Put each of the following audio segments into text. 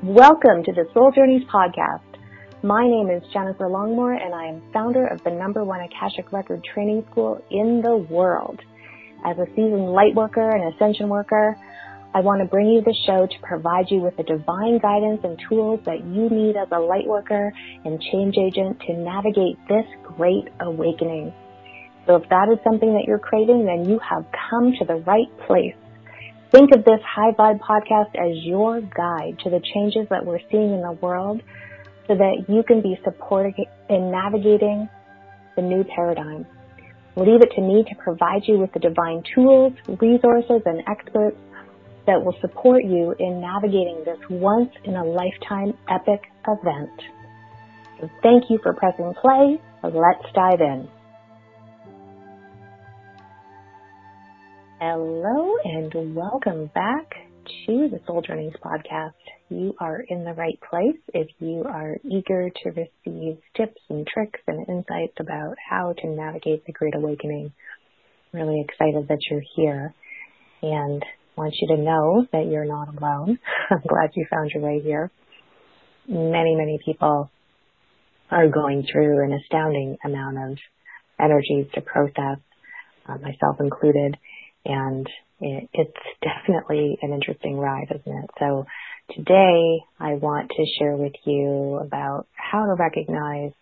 Welcome to the Soul Journeys podcast. My name is Jennifer Longmore and I am founder of the number one Akashic Record training school in the world. As a seasoned light worker and ascension worker, I want to bring you the show to provide you with the divine guidance and tools that you need as a light worker and change agent to navigate this great awakening. So if that is something that you're craving, then you have come to the right place. Think of this high vibe podcast as your guide to the changes that we're seeing in the world so that you can be supported in navigating the new paradigm. Leave it to me to provide you with the divine tools, resources, and experts that will support you in navigating this once in a lifetime epic event. So thank you for pressing play. Let's dive in. Hello and welcome back to the Soul Journeys podcast. You are in the right place if you are eager to receive tips and tricks and insights about how to navigate the Great Awakening. Really excited that you're here and want you to know that you're not alone. I'm glad you found your way here. Many, many people are going through an astounding amount of energies to process, uh, myself included and it, it's definitely an interesting ride, isn't it? So today I want to share with you about how to recognize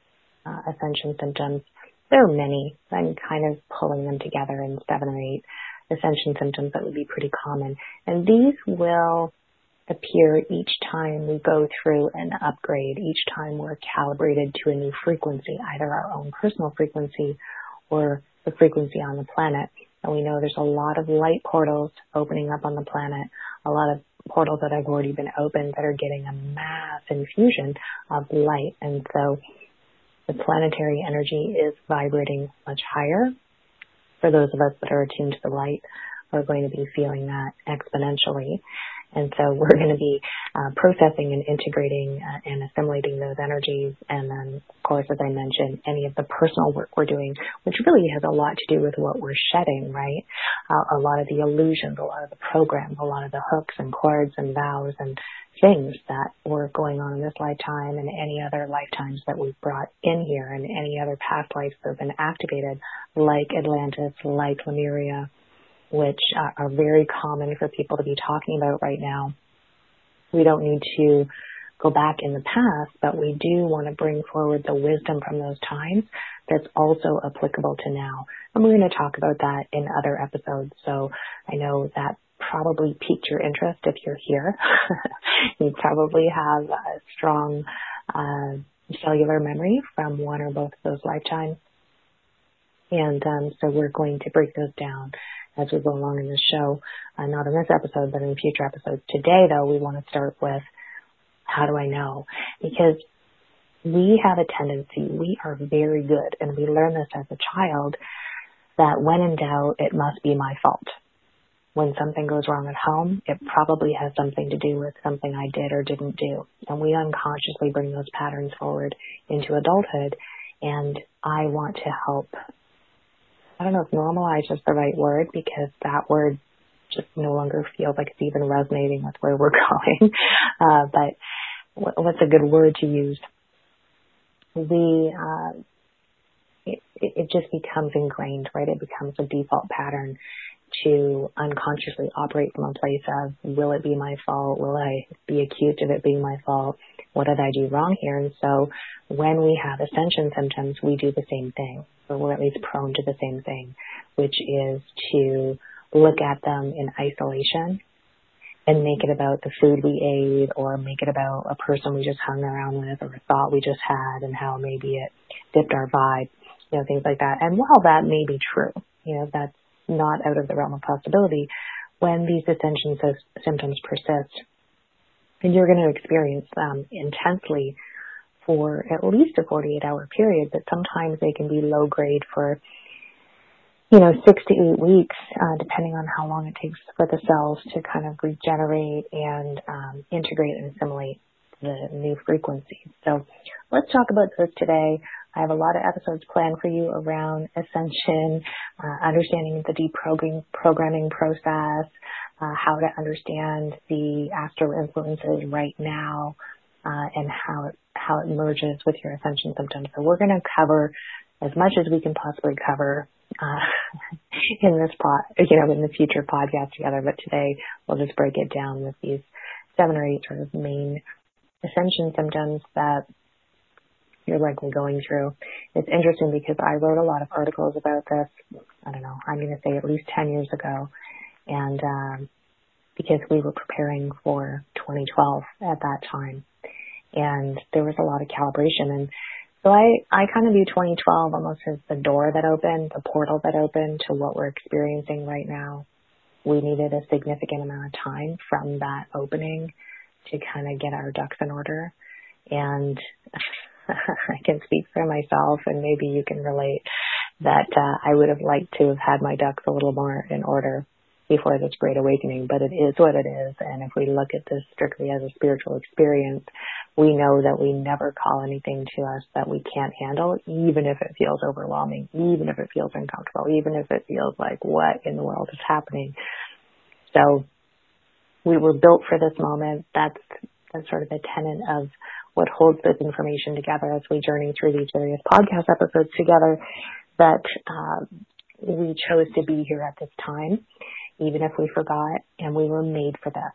uh, ascension symptoms. There are many. I'm kind of pulling them together in seven or eight ascension symptoms that would be pretty common. And these will appear each time we go through an upgrade, each time we're calibrated to a new frequency, either our own personal frequency or the frequency on the planet. And we know there's a lot of light portals opening up on the planet, a lot of portals that have already been opened that are getting a mass infusion of light. And so the planetary energy is vibrating much higher. For those of us that are attuned to the light, we're going to be feeling that exponentially. And so we're going to be uh, processing and integrating uh, and assimilating those energies. And then, of course, as I mentioned, any of the personal work we're doing, which really has a lot to do with what we're shedding, right? Uh, a lot of the illusions, a lot of the programs, a lot of the hooks and cords and vows and things that were going on in this lifetime and any other lifetimes that we've brought in here and any other past lives that have been activated, like Atlantis, like Lemuria, which are very common for people to be talking about right now. We don't need to go back in the past, but we do want to bring forward the wisdom from those times that's also applicable to now. And we're going to talk about that in other episodes. So I know that probably piqued your interest if you're here. you probably have a strong uh, cellular memory from one or both of those lifetimes. And um, so we're going to break those down as we go along in the show, uh, not in this episode, but in future episodes. Today, though, we want to start with how do I know? Because we have a tendency, we are very good, and we learn this as a child, that when in doubt, it must be my fault. When something goes wrong at home, it probably has something to do with something I did or didn't do. And we unconsciously bring those patterns forward into adulthood. And I want to help I don't know if normalize is the right word because that word just no longer feels like it's even resonating with where we're going. Uh, but what's a good word to use? We, uh, it, it just becomes ingrained, right? It becomes a default pattern to unconsciously operate from a place of, will it be my fault? Will I be accused of it being my fault? What did I do wrong here? And so when we have ascension symptoms, we do the same thing or we're at least prone to the same thing, which is to look at them in isolation and make it about the food we ate or make it about a person we just hung around with or a thought we just had and how maybe it dipped our vibe, you know, things like that. And while that may be true, you know, that's not out of the realm of possibility, when these ascension symptoms persist, and you're going to experience them intensely for at least a 48 hour period, but sometimes they can be low grade for, you know, six to eight weeks, uh, depending on how long it takes for the cells to kind of regenerate and um, integrate and assimilate the new frequencies. So let's talk about those today. I have a lot of episodes planned for you around ascension, uh, understanding the deprogramming programming process, uh, how to understand the astral influences right now, uh, and how it, how it merges with your ascension symptoms. So we're going to cover as much as we can possibly cover uh, in this pod, you know, in the future podcast together. But today we'll just break it down with these seven or eight sort of main ascension symptoms that you're likely going through. It's interesting because I wrote a lot of articles about this. I don't know. I'm going to say at least 10 years ago, and um, because we were preparing for 2012 at that time, and there was a lot of calibration and so I, I kind of view 2012 almost as the door that opened, the portal that opened to what we're experiencing right now. We needed a significant amount of time from that opening to kind of get our ducks in order. And I can speak for myself and maybe you can relate that uh, I would have liked to have had my ducks a little more in order before this great awakening, but it is what it is. And if we look at this strictly as a spiritual experience, we know that we never call anything to us that we can't handle, even if it feels overwhelming, even if it feels uncomfortable, even if it feels like what in the world is happening. So we were built for this moment. That's, that's sort of the tenet of what holds this information together as we journey through these various podcast episodes together that uh, we chose to be here at this time, even if we forgot, and we were made for this.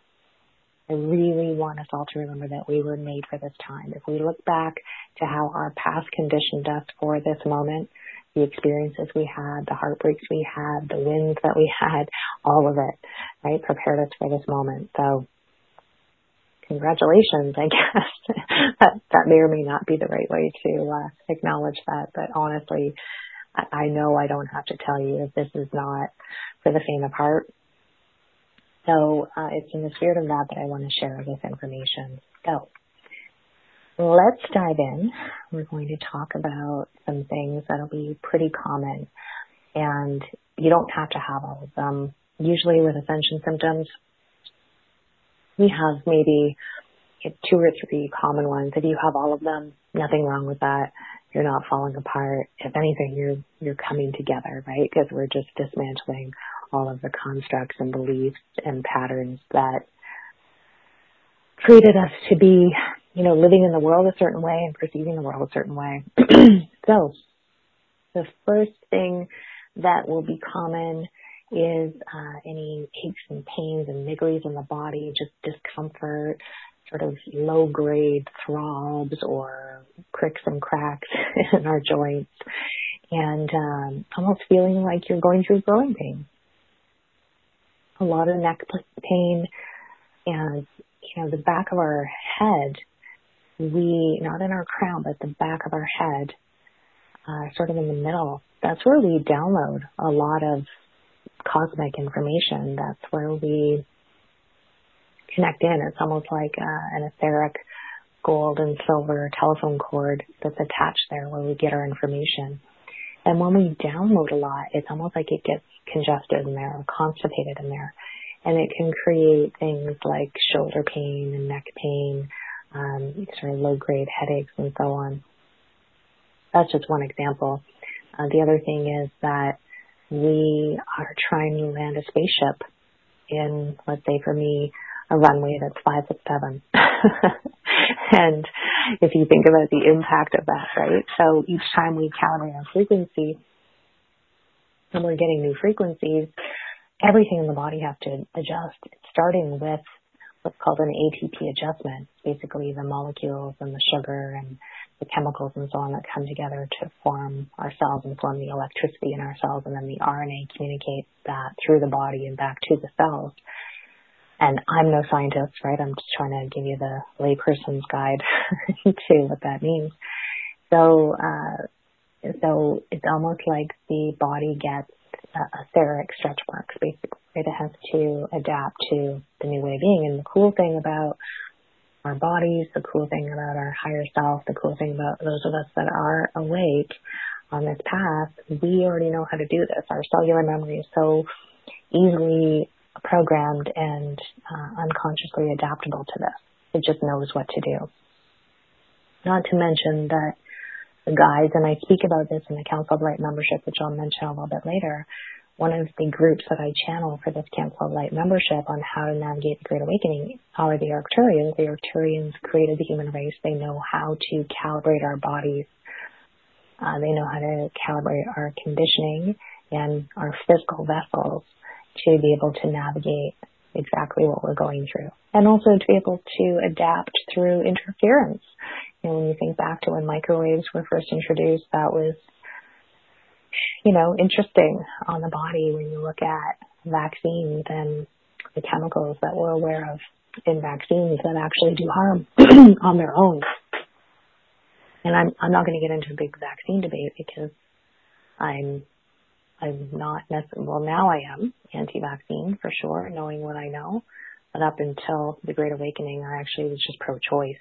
I really want us all to remember that we were made for this time. If we look back to how our past conditioned us for this moment, the experiences we had, the heartbreaks we had, the wins that we had, all of it, right, prepared us for this moment. So, congratulations, I guess. that, that may or may not be the right way to uh, acknowledge that, but honestly, I, I know I don't have to tell you that this is not for the faint of heart. So uh, it's in the spirit of that that I want to share this information. So let's dive in. We're going to talk about some things that'll be pretty common, and you don't have to have all of them. Usually with ascension symptoms, we have maybe two or three common ones. If you have all of them, nothing wrong with that. You're not falling apart. If anything, you're you're coming together, right? Because we're just dismantling all of the constructs and beliefs and patterns that created us to be, you know, living in the world a certain way and perceiving the world a certain way. so, the first thing that will be common is uh, any aches and pains and nigglies in the body, just discomfort, sort of low grade throbs or cricks and cracks in our joints, and um, almost feeling like you're going through growing pains a lot of neck pain and you know the back of our head we not in our crown but the back of our head uh, sort of in the middle that's where we download a lot of cosmic information that's where we connect in it's almost like uh, an etheric gold and silver telephone cord that's attached there where we get our information and when we download a lot, it's almost like it gets congested in there or constipated in there. And it can create things like shoulder pain and neck pain, um, sort of low grade headaches and so on. That's just one example. Uh, the other thing is that we are trying to land a spaceship in, let's say for me, a runway that's five foot seven. and if you think about the impact of that, right? So each time we calibrate our frequency and we're getting new frequencies, everything in the body has to adjust, starting with what's called an ATP adjustment, basically the molecules and the sugar and the chemicals and so on that come together to form our cells and form the electricity in our cells, and then the RNA communicates that through the body and back to the cells. And I'm no scientist, right? I'm just trying to give you the layperson's guide to what that means. So, uh, so it's almost like the body gets uh, etheric stretch marks, basically. It has to adapt to the new way of being. And the cool thing about our bodies, the cool thing about our higher self, the cool thing about those of us that are awake on this path, we already know how to do this. Our cellular memory is so easily programmed and uh, unconsciously adaptable to this. It just knows what to do. Not to mention that the guides, and I speak about this in the Council of Light membership, which I'll mention a little bit later, one of the groups that I channel for this Council of Light membership on how to navigate the Great Awakening are the Arcturians. The Arcturians created the human race. They know how to calibrate our bodies. Uh, they know how to calibrate our conditioning and our physical vessels to be able to navigate exactly what we're going through. And also to be able to adapt through interference. You know, when you think back to when microwaves were first introduced, that was, you know, interesting on the body when you look at vaccines and the chemicals that we're aware of in vaccines that actually do harm on their own. And I'm I'm not going to get into a big vaccine debate because I'm I'm not necessarily, well, now I am anti-vaccine for sure, knowing what I know. But up until the Great Awakening, I actually was just pro-choice.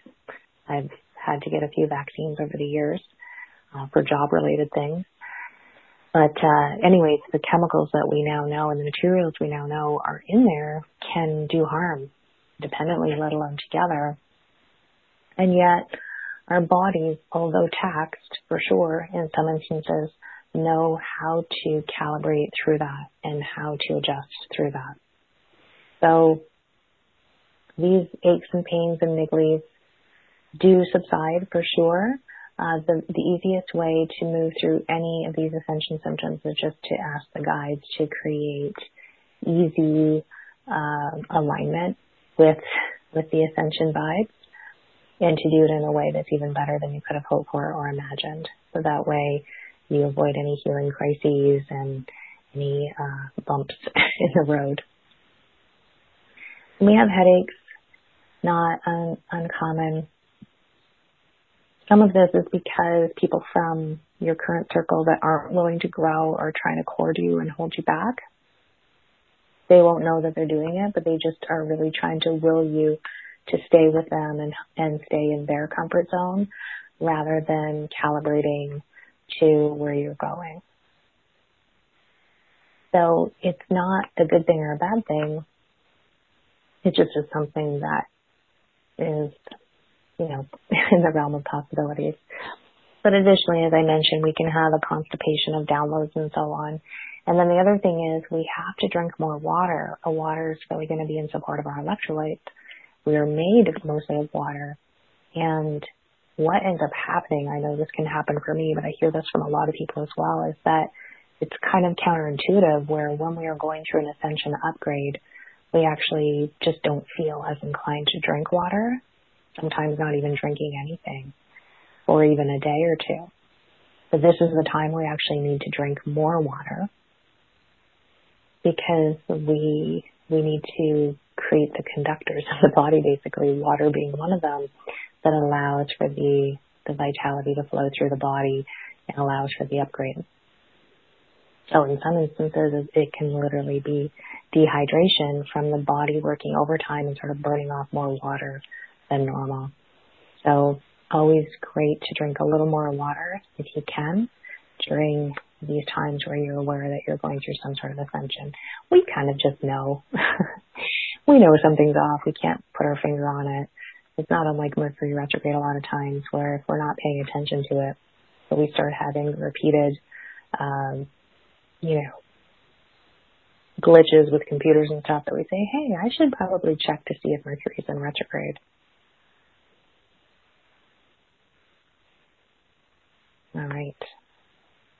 I've had to get a few vaccines over the years uh, for job-related things. But uh, anyways, the chemicals that we now know and the materials we now know are in there can do harm independently, let alone together. And yet, our bodies, although taxed for sure in some instances, know how to calibrate through that and how to adjust through that. So these aches and pains and nigglies do subside for sure. Uh, the, easiest way to move through any of these ascension symptoms is just to ask the guides to create easy uh, alignment with with the ascension vibes and to do it in a way that's even better than you could have hoped for or imagined. So that way you avoid any healing crises and any uh, bumps in the road. We have headaches, not un- uncommon. Some of this is because people from your current circle that aren't willing to grow are trying to cord you and hold you back. They won't know that they're doing it, but they just are really trying to will you to stay with them and, and stay in their comfort zone rather than calibrating to where you're going. So it's not a good thing or a bad thing. It just is something that is, you know, in the realm of possibilities. But additionally, as I mentioned, we can have a constipation of downloads and so on. And then the other thing is we have to drink more water. Water is really going to be in support of our electrolytes. We are made mostly of water. And what ends up happening, I know this can happen for me, but I hear this from a lot of people as well, is that it's kind of counterintuitive where when we are going through an ascension upgrade, we actually just don't feel as inclined to drink water, sometimes not even drinking anything, or even a day or two. But this is the time we actually need to drink more water because we we need to create the conductors of the body, basically water being one of them, that allows for the, the vitality to flow through the body and allows for the upgrade. So in some instances, it can literally be dehydration from the body working overtime and sort of burning off more water than normal. So always great to drink a little more water if you can during these times where you're aware that you're going through some sort of ascension. We kind of just know. we know something's off. We can't put our finger on it. It's not unlike Mercury retrograde a lot of times where if we're not paying attention to it, but we start having repeated, um, you know, glitches with computers and stuff that we say, hey, I should probably check to see if Mercury's in retrograde. All right.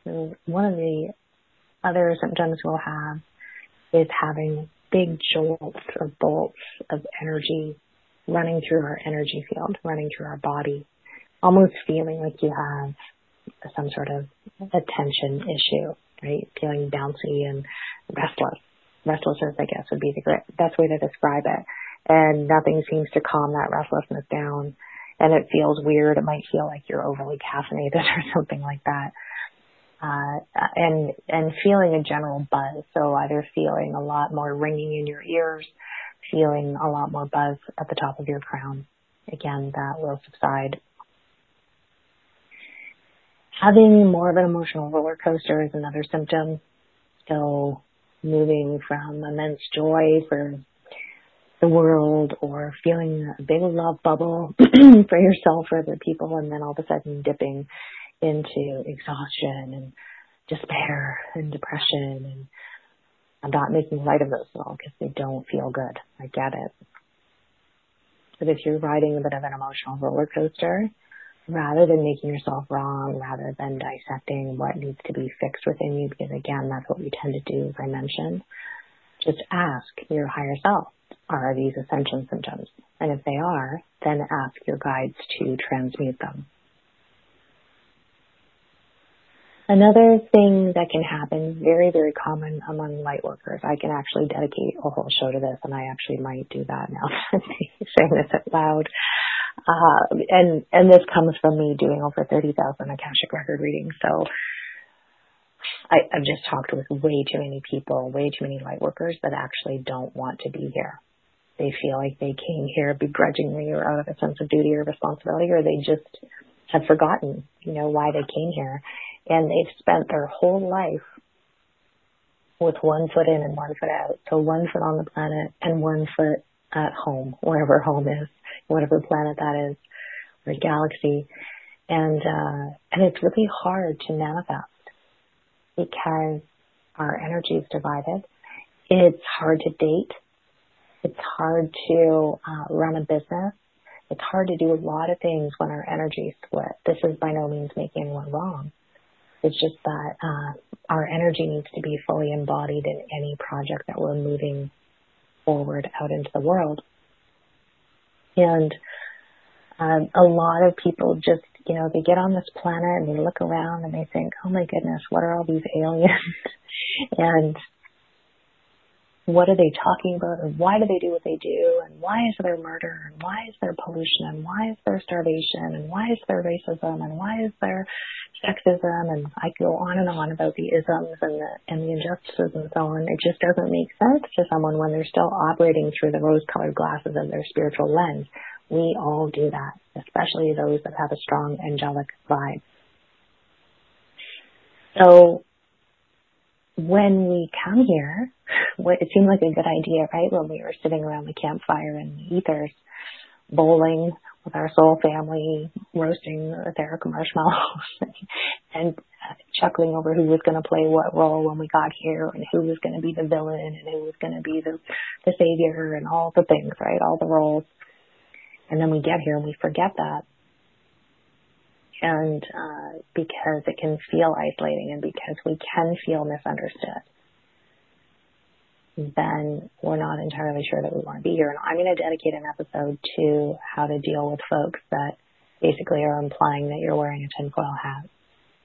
So one of the other symptoms we'll have is having big jolts or bolts of energy running through our energy field, running through our body, almost feeling like you have some sort of attention issue, right? Feeling bouncy and restless. Restlessness, I guess, would be the best way to describe it. And nothing seems to calm that restlessness down. And it feels weird. It might feel like you're overly caffeinated or something like that. Uh, and, and feeling a general buzz. So either feeling a lot more ringing in your ears, feeling a lot more buzz at the top of your crown. Again, that will subside. Having more of an emotional roller coaster is another symptom. So moving from immense joy for the world or feeling a big love bubble for yourself or other people and then all of a sudden dipping into exhaustion and despair and depression and I'm not making light of those at all because they don't feel good. I get it. But if you're riding a bit of an emotional roller coaster, rather than making yourself wrong, rather than dissecting what needs to be fixed within you, because again, that's what we tend to do, as I mentioned, just ask your higher self, are these ascension symptoms? And if they are, then ask your guides to transmute them. Another thing that can happen, very, very common among light workers, I can actually dedicate a whole show to this, and I actually might do that now, saying this out loud. Uh, and, and this comes from me doing over 30,000 Akashic record readings. So I, I've just talked with way too many people, way too many light workers that actually don't want to be here. They feel like they came here begrudgingly or out of a sense of duty or responsibility, or they just have forgotten, you know, why they came here. And they've spent their whole life with one foot in and one foot out. So one foot on the planet and one foot at home, wherever home is, whatever planet that is, or galaxy. And, uh, and it's really hard to manifest because our energy is divided. It's hard to date. It's hard to uh, run a business. It's hard to do a lot of things when our energy is split. This is by no means making anyone wrong. It's just that uh, our energy needs to be fully embodied in any project that we're moving forward out into the world. And um, a lot of people just, you know, they get on this planet and they look around and they think, oh my goodness, what are all these aliens? and what are they talking about and why do they do what they do and why is there murder and why is there pollution and why is there starvation and why is there racism and why is there sexism and I go on and on about the isms and the and the injustices and so on. It just doesn't make sense to someone when they're still operating through the rose colored glasses of their spiritual lens. We all do that, especially those that have a strong angelic vibe. So when we come here, it seemed like a good idea, right? When we were sitting around the campfire in the ethers, bowling with our soul family, roasting Etheric marshmallows, and chuckling over who was going to play what role when we got here, and who was going to be the villain, and who was going to be the the savior, and all the things, right? All the roles. And then we get here and we forget that and uh, because it can feel isolating and because we can feel misunderstood, then we're not entirely sure that we want to be here. And I'm going to dedicate an episode to how to deal with folks that basically are implying that you're wearing a tinfoil hat.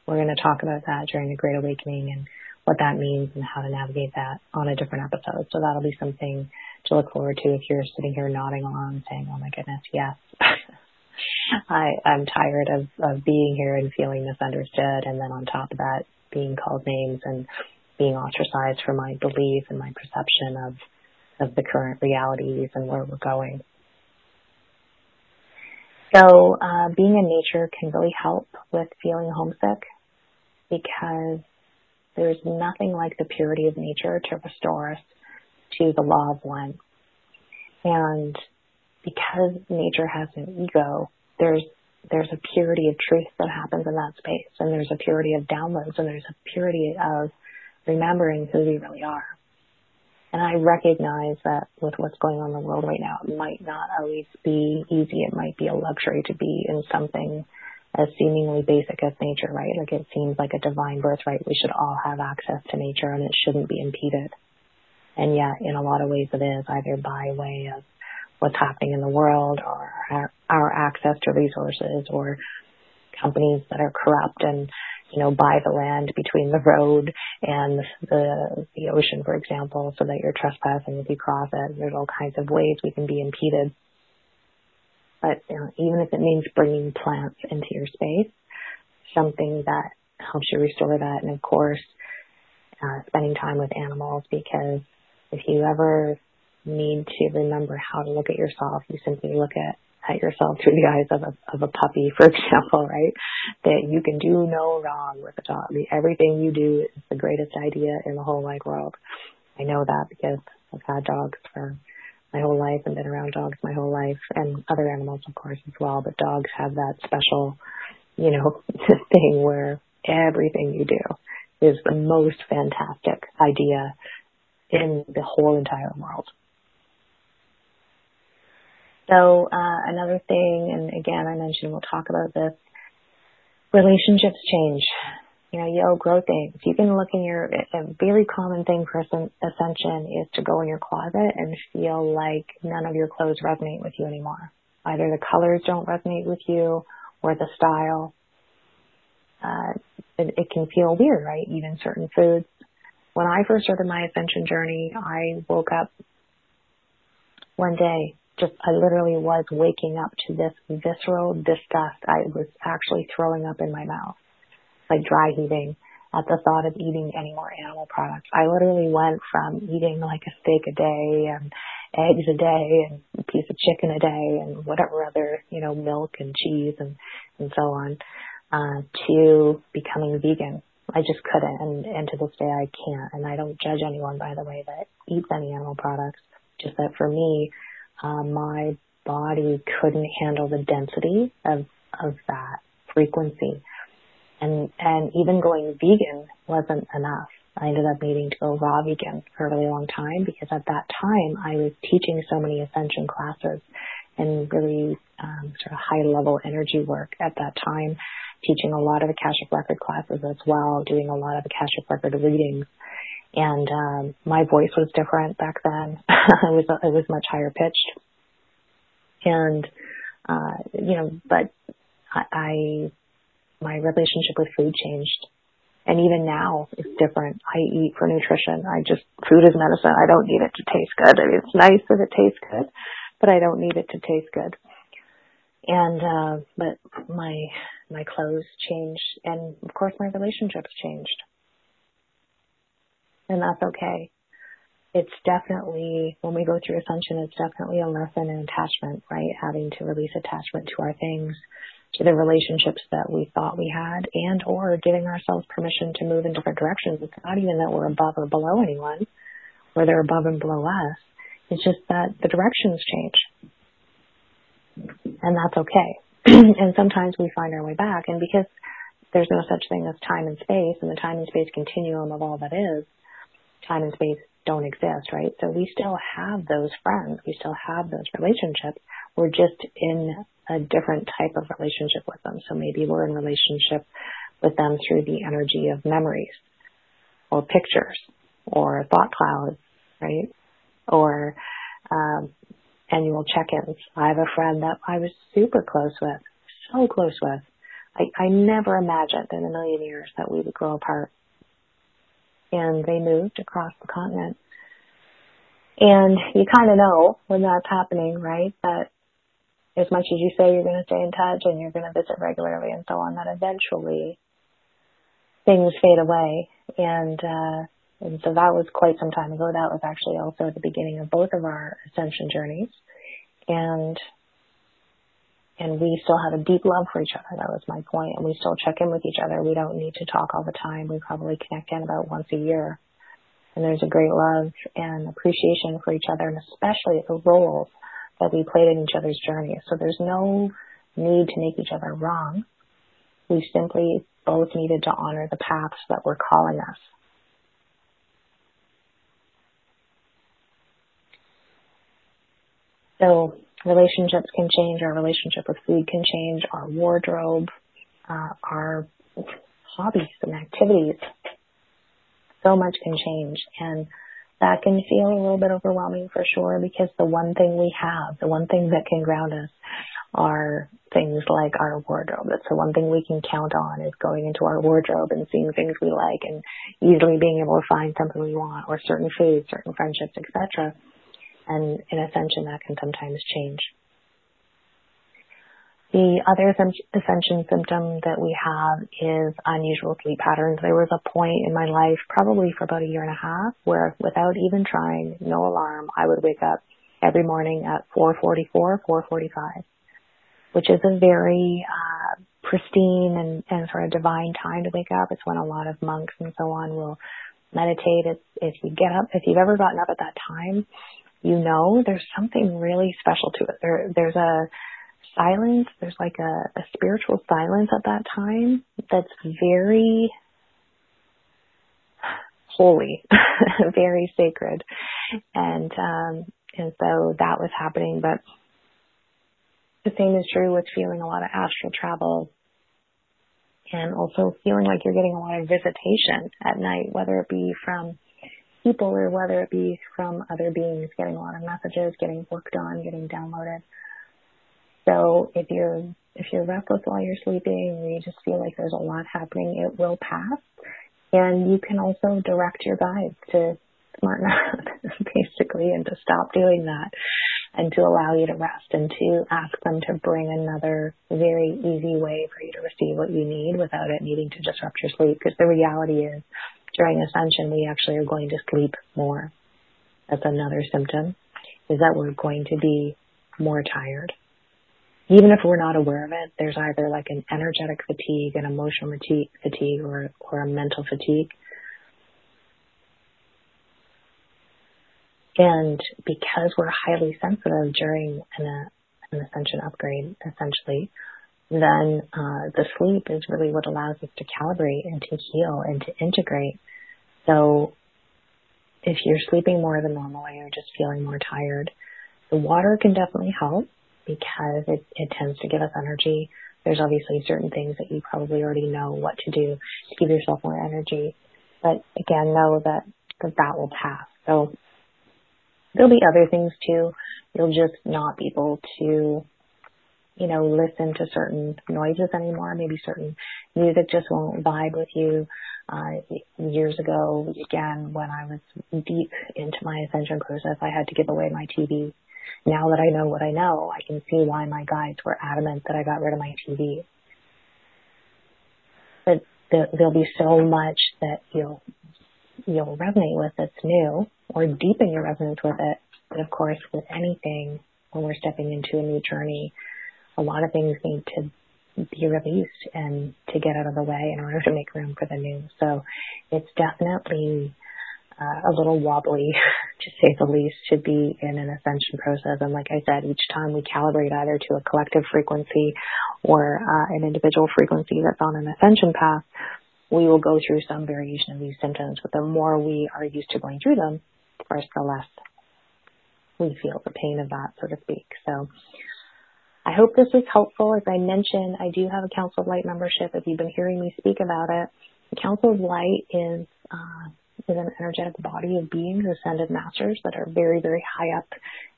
We're going to talk about that during the Great Awakening and what that means and how to navigate that on a different episode. So that'll be something to look forward to if you're sitting here nodding along saying, oh my goodness, yes. I, I'm tired of, of being here and feeling misunderstood. And then on top of that, being called names and being ostracized for my belief and my perception of, of the current realities and where we're going. So, uh, being in nature can really help with feeling homesick because there's nothing like the purity of nature to restore us to the law of one. And because nature has an ego, there's there's a purity of truth that happens in that space, and there's a purity of downloads, and there's a purity of remembering who we really are. And I recognize that with what's going on in the world right now, it might not always be easy. It might be a luxury to be in something as seemingly basic as nature, right? Like it seems like a divine birthright. We should all have access to nature and it shouldn't be impeded. And yet, in a lot of ways, it is either by way of what's happening in the world or our, our access to resources or companies that are corrupt and you know buy the land between the road and the the ocean for example so that you're trespassing if you cross it there's all kinds of ways we can be impeded but you know, even if it means bringing plants into your space something that helps you restore that and of course uh, spending time with animals because if you ever need to remember how to look at yourself. You simply look at, at yourself through the eyes of a, of a puppy, for example, right? That you can do no wrong with a dog. Everything you do is the greatest idea in the whole wide world. I know that because I've had dogs for my whole life and been around dogs my whole life and other animals, of course, as well. But dogs have that special, you know, thing where everything you do is the most fantastic idea in the whole entire world. So uh, another thing, and again, I mentioned we'll talk about this. Relationships change. You know, you outgrow things. You can look in your. A very common thing for ascension is to go in your closet and feel like none of your clothes resonate with you anymore. Either the colors don't resonate with you, or the style. Uh, it, it can feel weird, right? Even certain foods. When I first started my ascension journey, I woke up one day just I literally was waking up to this visceral disgust. I was actually throwing up in my mouth, like dry heaving at the thought of eating any more animal products. I literally went from eating like a steak a day and eggs a day and a piece of chicken a day and whatever other, you know, milk and cheese and, and so on, uh, to becoming vegan. I just couldn't and, and to this day I can't. And I don't judge anyone by the way that eats any animal products. Just that for me, uh, my body couldn't handle the density of of that frequency, and and even going vegan wasn't enough. I ended up needing to go raw vegan for a really long time because at that time I was teaching so many ascension classes and really um, sort of high level energy work at that time, teaching a lot of Akashic record classes as well, doing a lot of Akashic record readings and um, my voice was different back then. it was it was much higher pitched, and uh, you know, but I, I my relationship with food changed, and even now it's different. I eat for nutrition. I just food is medicine. I don't need it to taste good. I mean, it's nice if it tastes good, but I don't need it to taste good. And uh, but my my clothes changed, and of course my relationships changed and that's okay. It's definitely, when we go through ascension, it's definitely a lesson in attachment, right? Having to release attachment to our things, to the relationships that we thought we had, and or giving ourselves permission to move in different directions. It's not even that we're above or below anyone, or they're above and below us. It's just that the directions change. And that's okay. and sometimes we find our way back. And because there's no such thing as time and space, and the time and space continuum of all that is, time and space don't exist, right? So we still have those friends. We still have those relationships. We're just in a different type of relationship with them. So maybe we're in relationship with them through the energy of memories or pictures or thought clouds, right? Or um, annual check-ins. I have a friend that I was super close with, so close with. I, I never imagined in a million years that we would grow apart and they moved across the continent. And you kind of know when that's happening, right? That as much as you say you're going to stay in touch and you're going to visit regularly and so on, that eventually things fade away. And, uh, and so that was quite some time ago. That was actually also the beginning of both of our ascension journeys. And and we still have a deep love for each other. That was my point. And we still check in with each other. We don't need to talk all the time. We probably connect in about once a year. And there's a great love and appreciation for each other and especially the roles that we played in each other's journey. So there's no need to make each other wrong. We simply both needed to honor the paths that were calling us. So relationships can change, our relationship with food can change, our wardrobe, uh, our hobbies and activities. So much can change and that can feel a little bit overwhelming for sure because the one thing we have, the one thing that can ground us are things like our wardrobe. That's the one thing we can count on is going into our wardrobe and seeing things we like and easily being able to find something we want or certain foods, certain friendships, etc and in ascension that can sometimes change. The other ascension symptom that we have is unusual sleep patterns. There was a point in my life, probably for about a year and a half, where without even trying, no alarm, I would wake up every morning at 4:44, 4:45, which is a very uh, pristine and, and sort of divine time to wake up. It's when a lot of monks and so on will meditate. It's, if you get up, if you've ever gotten up at that time, you know there's something really special to it. There, there's a silence, there's like a, a spiritual silence at that time that's very holy, very sacred. And, um, and so that was happening, but the same is true with feeling a lot of astral travel and also feeling like you're getting a lot of visitation at night, whether it be from people or whether it be from other beings, getting a lot of messages, getting worked on, getting downloaded. So if you're if you're restless while you're sleeping or you just feel like there's a lot happening, it will pass. And you can also direct your guides to smarten up, basically, and to stop doing that and to allow you to rest and to ask them to bring another very easy way for you to receive what you need without it needing to disrupt your sleep. Because the reality is, during ascension, we actually are going to sleep more. That's another symptom, is that we're going to be more tired even if we're not aware of it, there's either like an energetic fatigue, an emotional fatigue, or, or a mental fatigue. And because we're highly sensitive during an, an ascension upgrade, essentially, then uh, the sleep is really what allows us to calibrate and to heal and to integrate. So if you're sleeping more than normal or you're just feeling more tired, the water can definitely help because it, it tends to give us energy. There's obviously certain things that you probably already know what to do to give yourself more energy. But again, know that that, that will pass. So there'll be other things too. You'll just not be able to, you know, listen to certain noises anymore. Maybe certain music just won't vibe with you. Uh, years ago, again, when I was deep into my ascension process, I had to give away my TV now that I know what I know, I can see why my guides were adamant that I got rid of my TV. But there'll be so much that you'll you'll resonate with that's new, or deepen your resonance with it. But of course, with anything, when we're stepping into a new journey, a lot of things need to be released and to get out of the way in order to make room for the new. So it's definitely uh, a little wobbly, to say the least, to be in an ascension process. And like I said, each time we calibrate either to a collective frequency or uh, an individual frequency that's on an ascension path, we will go through some variation of these symptoms. But the more we are used to going through them, of course, the less we feel the pain of that, so to speak. So I hope this was helpful. As I mentioned, I do have a Council of Light membership. If you've been hearing me speak about it, the Council of Light is uh, is an energetic body of beings, ascended masters that are very, very high up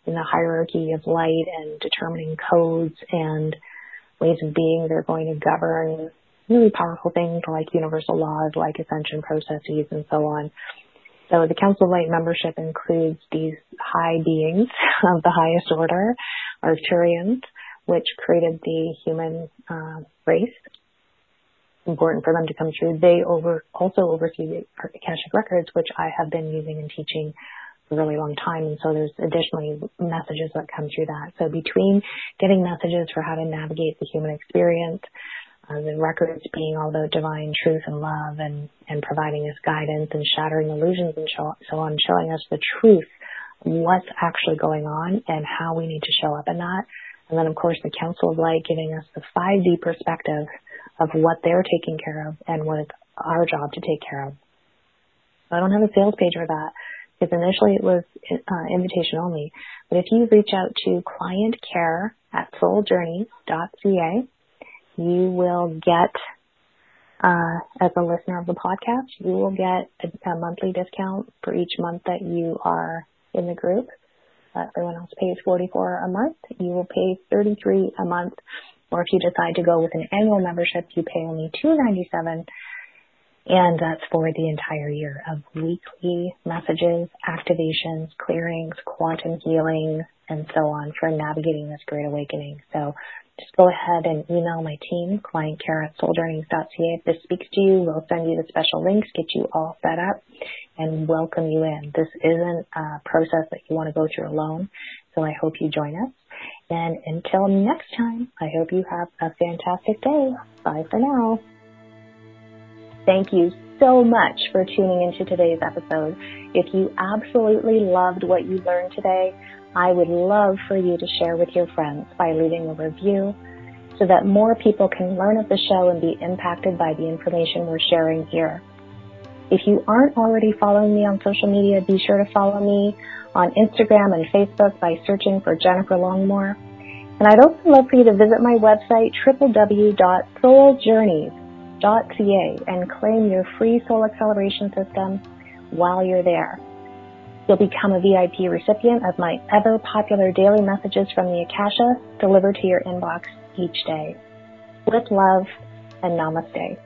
in the hierarchy of light and determining codes and ways of being. They're going to govern really powerful things like universal laws, like ascension processes, and so on. So the Council of Light membership includes these high beings of the highest order, Arcturians, which created the human uh, race important for them to come through. They over also oversee the Akashic records, which I have been using and teaching for a really long time. And so there's additionally messages that come through that. So between getting messages for how to navigate the human experience, uh, the records being all the divine truth and love and, and providing us guidance and shattering illusions and show, so on, showing us the truth, what's actually going on and how we need to show up in that. And then of course the Council of Light giving us the 5D perspective of what they're taking care of and what it's our job to take care of. I don't have a sales page for that because initially it was uh, invitation only. But if you reach out to client care at souljourney.ca, you will get, uh, as a listener of the podcast, you will get a, a, monthly discount for each month that you are in the group. Everyone else pays 44 a month. You will pay 33 a month or if you decide to go with an annual membership, you pay only 297 and that's for the entire year of weekly messages, activations, clearings, quantum healing, and so on for navigating this great awakening. So just go ahead and email my team, clientcare at souljourneys.ca. If this speaks to you, we'll send you the special links, get you all set up, and welcome you in. This isn't a process that you want to go through alone, so I hope you join us. And until next time, I hope you have a fantastic day. Bye for now. Thank you so much for tuning into today's episode. If you absolutely loved what you learned today, I would love for you to share with your friends by leaving a review so that more people can learn of the show and be impacted by the information we're sharing here. If you aren't already following me on social media, be sure to follow me on Instagram and Facebook by searching for Jennifer Longmore. And I'd also love for you to visit my website, www.souljourneys.ca, and claim your free soul acceleration system while you're there. You'll become a VIP recipient of my ever popular daily messages from the Akasha delivered to your inbox each day. With love and namaste.